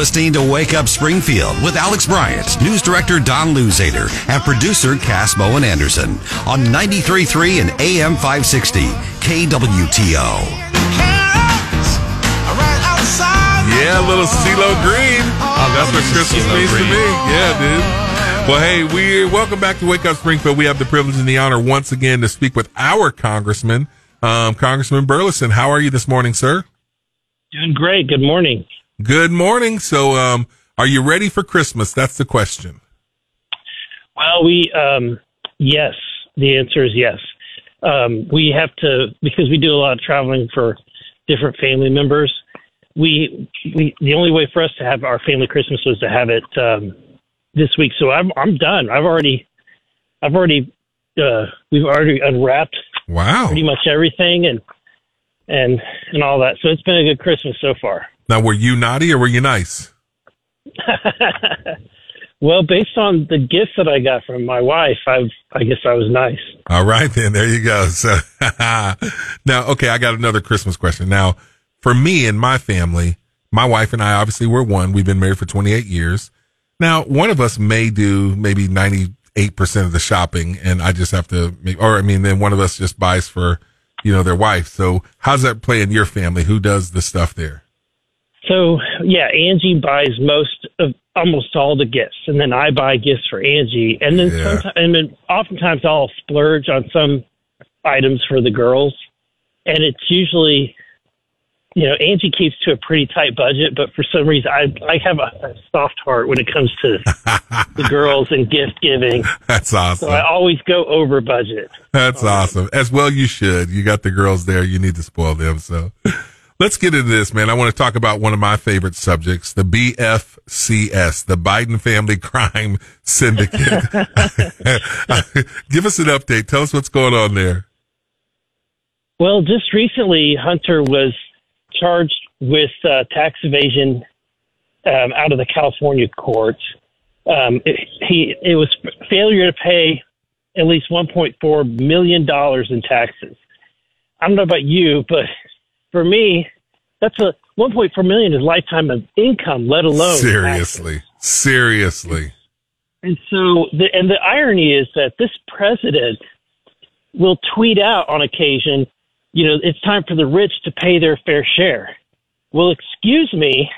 listening to Wake Up Springfield with Alex Bryant, news director Don Luzader, and producer Cass Bowen Anderson on 93.3 and AM 560 KWTO. Yeah, a little CeeLo Green. Oh, that's what Christmas CeeLo means to me. Yeah, dude. Well, hey, we welcome back to Wake Up Springfield. We have the privilege and the honor once again to speak with our congressman, um, Congressman Burlison. How are you this morning, sir? Doing great. Good morning. Good morning. So, um, are you ready for Christmas? That's the question. Well, we um, yes. The answer is yes. Um, we have to because we do a lot of traveling for different family members. We we the only way for us to have our family Christmas was to have it um, this week. So I'm I'm done. I've already I've already uh, we've already unwrapped Wow. pretty much everything and and and all that. So it's been a good Christmas so far. Now, were you naughty or were you nice? Well, based on the gifts that I got from my wife, I I guess I was nice. All right, then there you go. So now, okay, I got another Christmas question. Now, for me and my family, my wife and I obviously we're one. We've been married for 28 years. Now, one of us may do maybe 98% of the shopping and I just have to make, or I mean, then one of us just buys for, you know, their wife. So how's that play in your family? Who does the stuff there? So yeah, Angie buys most of almost all the gifts, and then I buy gifts for Angie, and then Yeah. sometimes, and then oftentimes I'll splurge on some items for the girls, and it's usually, you know, Angie keeps to a pretty tight budget, but for some reason I I have a, a soft heart when it comes to the girls and gift giving, That's awesome. so I always go over budget. That's awesome. As well, you should. You got the girls there. You need to spoil them. So let's get into this, man. I want to talk about one of my favorite subjects, the BFCS, the Biden Family Crime Syndicate. Give us an update. Tell us what's going on there. Well, just recently, Hunter was charged with uh, tax evasion um, out of the California courts. Um, it, he it was failure to pay at least 1.4 million dollars in taxes. I don't know about you, but for me, that's a 1.4 million is lifetime of income, let alone taxes. Seriously. Seriously. And so, the, and the irony is that this president will tweet out on occasion, you know, it's time for the rich to pay their fair share. Well, excuse me,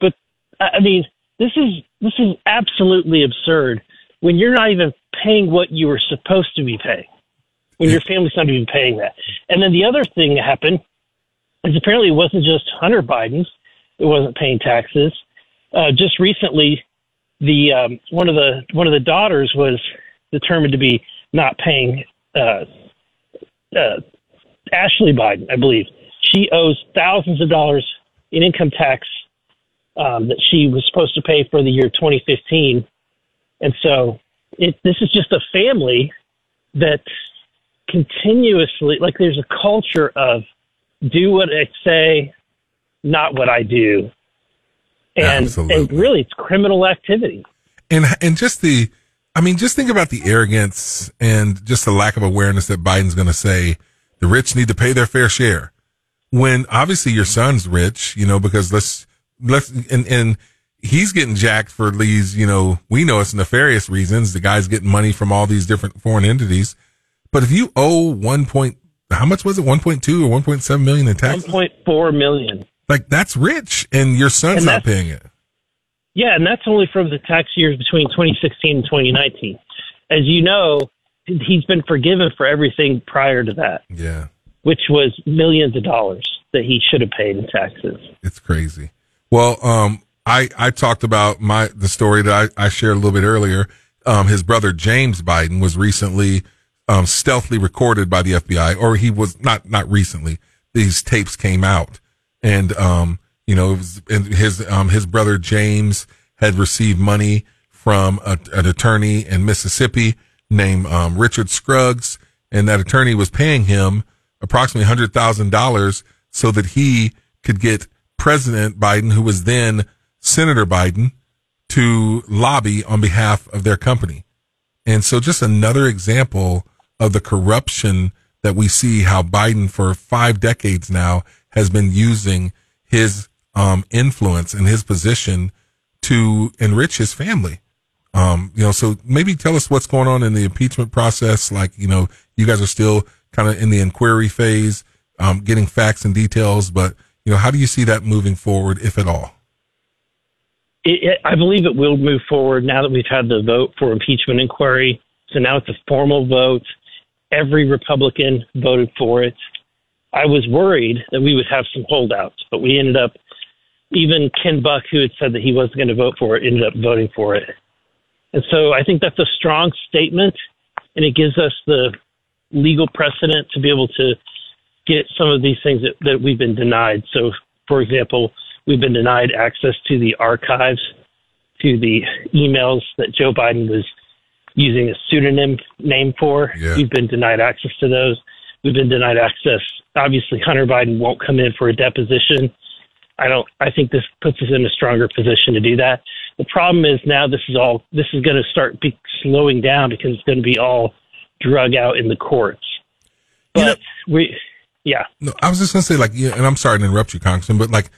but I I mean, this is this is absolutely absurd when you're not even paying what you were supposed to be paying. When your family's not even paying that. And then the other thing that happened is apparently it wasn't just Hunter Biden's; it wasn't paying taxes. Uh, just recently, the um, one of the one of the daughters was determined to be not paying uh, uh, Ashley Biden, I believe. She owes thousands of dollars in income tax um, that she was supposed to pay for the year 2015, and so it, this is just a family that continuously, like, there's a culture of do what I say, not what I do, and Absolutely. and really, it's criminal activity. And, and just the, I mean, just think about the arrogance and just the lack of awareness that Biden's going to say the rich need to pay their fair share. When obviously your son's rich, you know, because let's, let's, and, and he's getting jacked for these, you know, we know it's nefarious reasons. The guy's getting money from all these different foreign entities. But if you owe one point, how much was it? 1.2 or 1.7 million in taxes? 1.4 million. Like that's rich and your son's And not paying it. Yeah, and that's only from the tax years between 2016 and 2019. As you know, he's been forgiven for everything prior to that, Yeah. which was millions of dollars that he should have paid in taxes. It's crazy. Well, um, I, I talked about my, the story that I, I shared a little bit earlier. Um, his brother James Biden was recently, um, stealthily recorded by the FBI, or he was not, not recently. These tapes came out and, um, you know, was, and his, um, his brother James had received money from a, an attorney in Mississippi named, um, Richard Scruggs. And that attorney was paying him approximately hundred thousand dollars so that he could get President Biden, who was then Senator Biden, to lobby on behalf of their company. And so just another example of the corruption that we see how Biden for five decades now has been using his um, influence and his position to enrich his family. Um, you know, so maybe tell us what's going on in the impeachment process. Like, you know, you guys are still kind of in the inquiry phase, um, getting facts and details, but you know, how do you see that moving forward, if at all? It, it, I believe it will move forward now that we've had the vote for impeachment inquiry. So now it's a formal vote. Every Republican voted for it. I was worried that we would have some holdouts, but we ended up, even Ken Buck, who had said that he wasn't going to vote for it, ended up voting for it. And so I think that's a strong statement, and it gives us the legal precedent to be able to get some of these things that, that we've been denied. So, for example, we've been denied access to the archives, to the emails that Joe Biden was using a pseudonym name for. Yeah. We've been denied access to those. We've been denied access. Obviously, Hunter Biden won't come in for a deposition. I don't. I think this puts us in a stronger position to do that. The problem is now this is all. This is going to start be slowing down because it's going to be all drug out in the courts. But You know- we, yeah, No, I was just gonna say, like, yeah, and I'm sorry to interrupt you, Congressman, but like,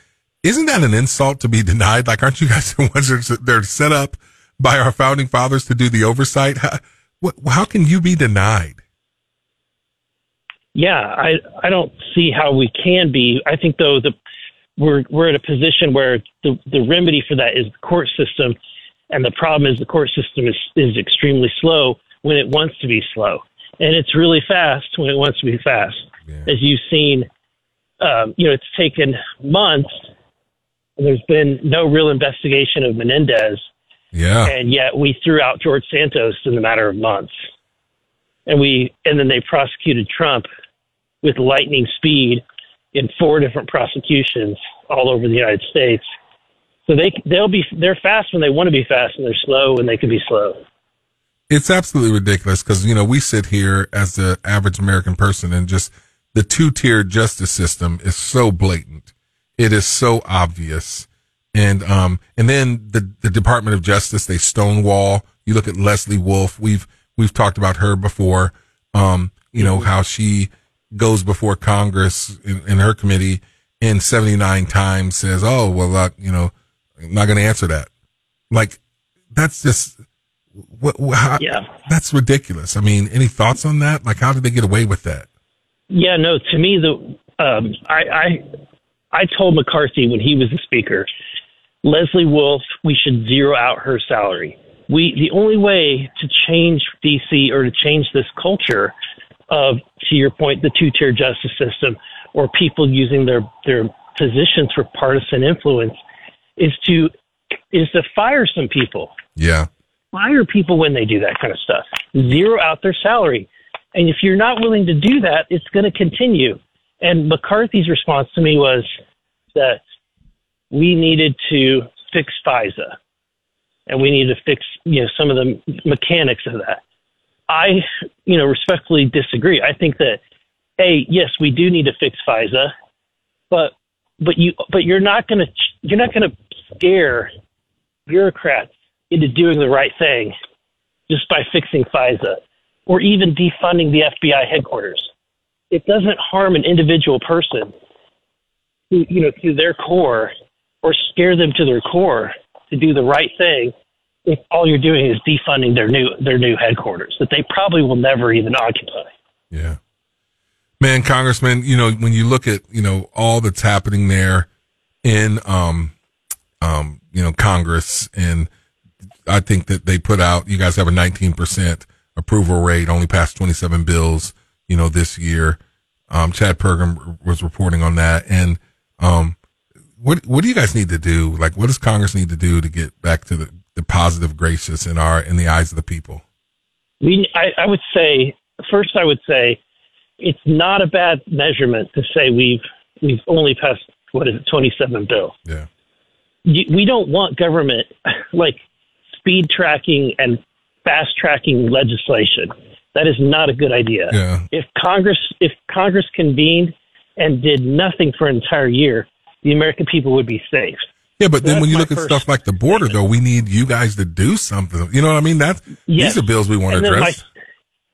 isn't that an insult to be denied? Like, aren't you guys the ones that are- they're set up by our founding fathers to do the oversight? How, how can you be denied? yeah. I I don't see how we can be. I think though the we're we're at a position where the the remedy for that is the court system, and the problem is the court system is is extremely slow when it wants to be slow, and it's really fast when it wants to be fast. Yeah. As you've seen, um, you know, it's taken months. And there's been no real investigation of Menendez, Yeah, and yet we threw out George Santos in a matter of months. And we and then they prosecuted Trump with lightning speed in four different prosecutions all over the United States. So they they'll be they're fast when they want to be fast and they're slow when they can be slow. it's absolutely ridiculous because you know we sit here as the average American person and just the two tier justice system is so blatant. It is so obvious. And um and then the the Department of Justice they stonewall. You look at Lesley Wolf. We've we've talked about her before. Um, you know how she goes before Congress in, in her committee and 79 times says, "Oh, well, uh, you know, I'm not going to answer that." Like that's just what, what how, Yeah. that's ridiculous. I mean, any thoughts on that? Like, how did they get away with that? Yeah, no. To me, the um, I, I I told McCarthy when he was the speaker, Lesley Wolf, we should zero out her salary. We the only way to change DC or to change this culture of, to your point, the two tier justice system or people using their their positions for partisan influence is to is to fire some people Yeah, fire people when they do that kind of stuff. Zero out their salary. And if you're not willing to do that, it's going to continue. And McCarthy's response to me was that we needed to fix FISA and we needed to fix, you know, some of the mechanics of that. I, you know, respectfully disagree. I think that, a yes, we do need to fix FISA, but but you but you're not going to you're not going to scare bureaucrats into doing the right thing just by fixing FISA or even defunding the FBI headquarters. It doesn't harm an individual person who, you know, to their core or scare them to their core to do the right thing if all you're doing is defunding their new their new headquarters that they probably will never even occupy. yeah. Man, Congressman, you know when you look at you know all that's happening there in um um you know Congress, and I think that they put out you guys have a 19 percent approval rate, only passed 27 bills, you know this year. Um, Chad Pergram was reporting on that, and um, what what do you guys need to do? Like, what does Congress need to do to get back to the, the positive, gracious in our in the eyes of the people? We, I, I would say, first, I would say it's not a bad measurement to say we've we've only passed what is it, 27 bills. Yeah, We don't want government like speed tracking and fast tracking legislation. That is not a good idea. yeah, If Congress if Congress convened and did nothing for an entire year, the American people would be safe. yeah. But then when you look at stuff like the border, though, we need you guys to do something. You know what I mean? That's Yes. these are bills we want to And my- address.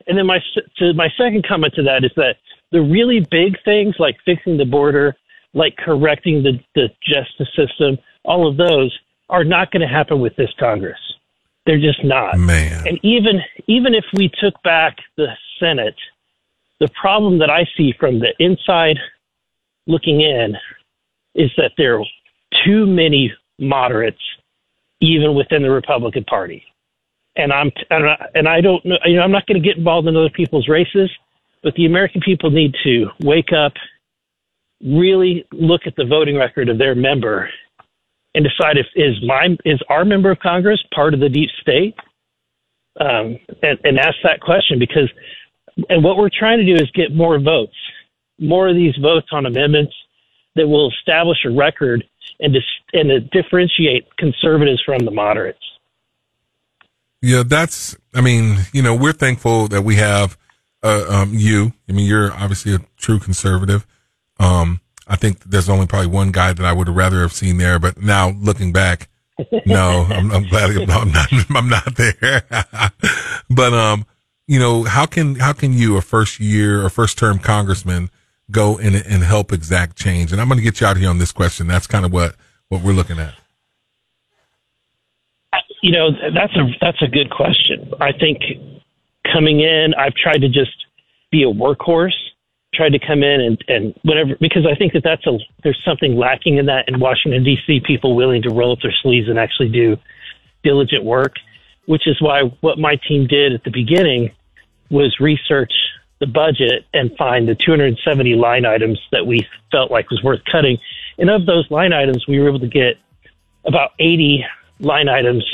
And then my to my second comment to that is that the really big things like fixing the border, like correcting the, the justice system, all of those are not going to happen with this Congress. They're just not. Man. And even even if we took back the Senate, the problem that I see from the inside looking in is that there are too many moderates even within the Republican Party. And I'm and I don't know. You know, I'm not going to get involved in other people's races, but the American people need to wake up, really look at the voting record of their member, and decide if is my is our member of Congress part of the deep state, um, and, and ask that question because, and what we're trying to do is get more votes, more of these votes on amendments that will establish a record and dis- and to differentiate conservatives from the moderates. Yeah, that's. I mean, you know, we're thankful that we have uh, um, you. I mean, you're obviously a true conservative. Um, I think there's only probably one guy that I would have rather have seen there, but now looking back, no, I'm, I'm glad I'm not. I'm not there. but um, you know, how can how can you, a first year or first term congressman, go and and help exact change? And I'm going to get you out here on this question. That's kind of what what we're looking at. You know, that's a that's a good question. I think coming in, I've tried to just be a workhorse, tried to come in and and whatever because I think that that's a there's something lacking in that in Washington D.C. People willing to roll up their sleeves and actually do diligent work, which is why what my team did at the beginning was research the budget and find the 270 line items that we felt like was worth cutting. And of those line items, we were able to get about 80 line items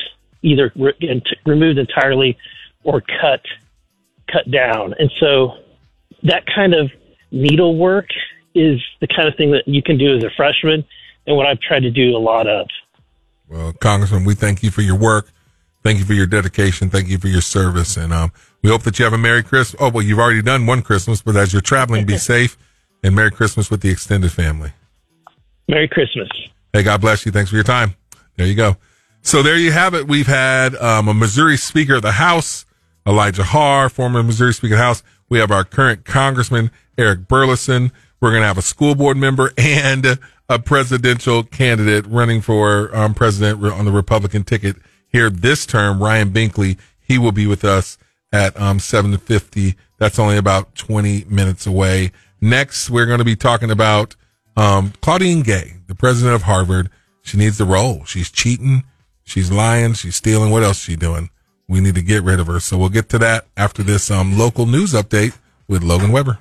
either re- removed entirely or cut cut down. And so that kind of needlework is the kind of thing that you can do as a freshman and what I've tried to do a lot of. Well, Congressman, we thank you for your work. Thank you for your dedication. Thank you for your service. And um, we hope that you have a Merry Christmas. Oh, well, you've already done one Christmas, but as you're traveling, be safe and Merry Christmas with the extended family. Merry Christmas. Hey, God bless you. Thanks for your time. There you go. So there you have it. We've had um, a Missouri Speaker of the House, Elijah Haahr, former Missouri Speaker of the House. We have our current Congressman, Eric Burlison. We're going to have a school board member and a presidential candidate running for um, president on the Republican ticket here this term, Ryan Binkley. He will be with us at um, 7.50. That's only about 20 minutes away. Next, we're going to be talking about um, Claudine Gay, the president of Harvard. She needs the role. She's cheating. She's lying. She's stealing. What else she doing? We need to get rid of her. So we'll get to that after this um, local news update with Logan Weber.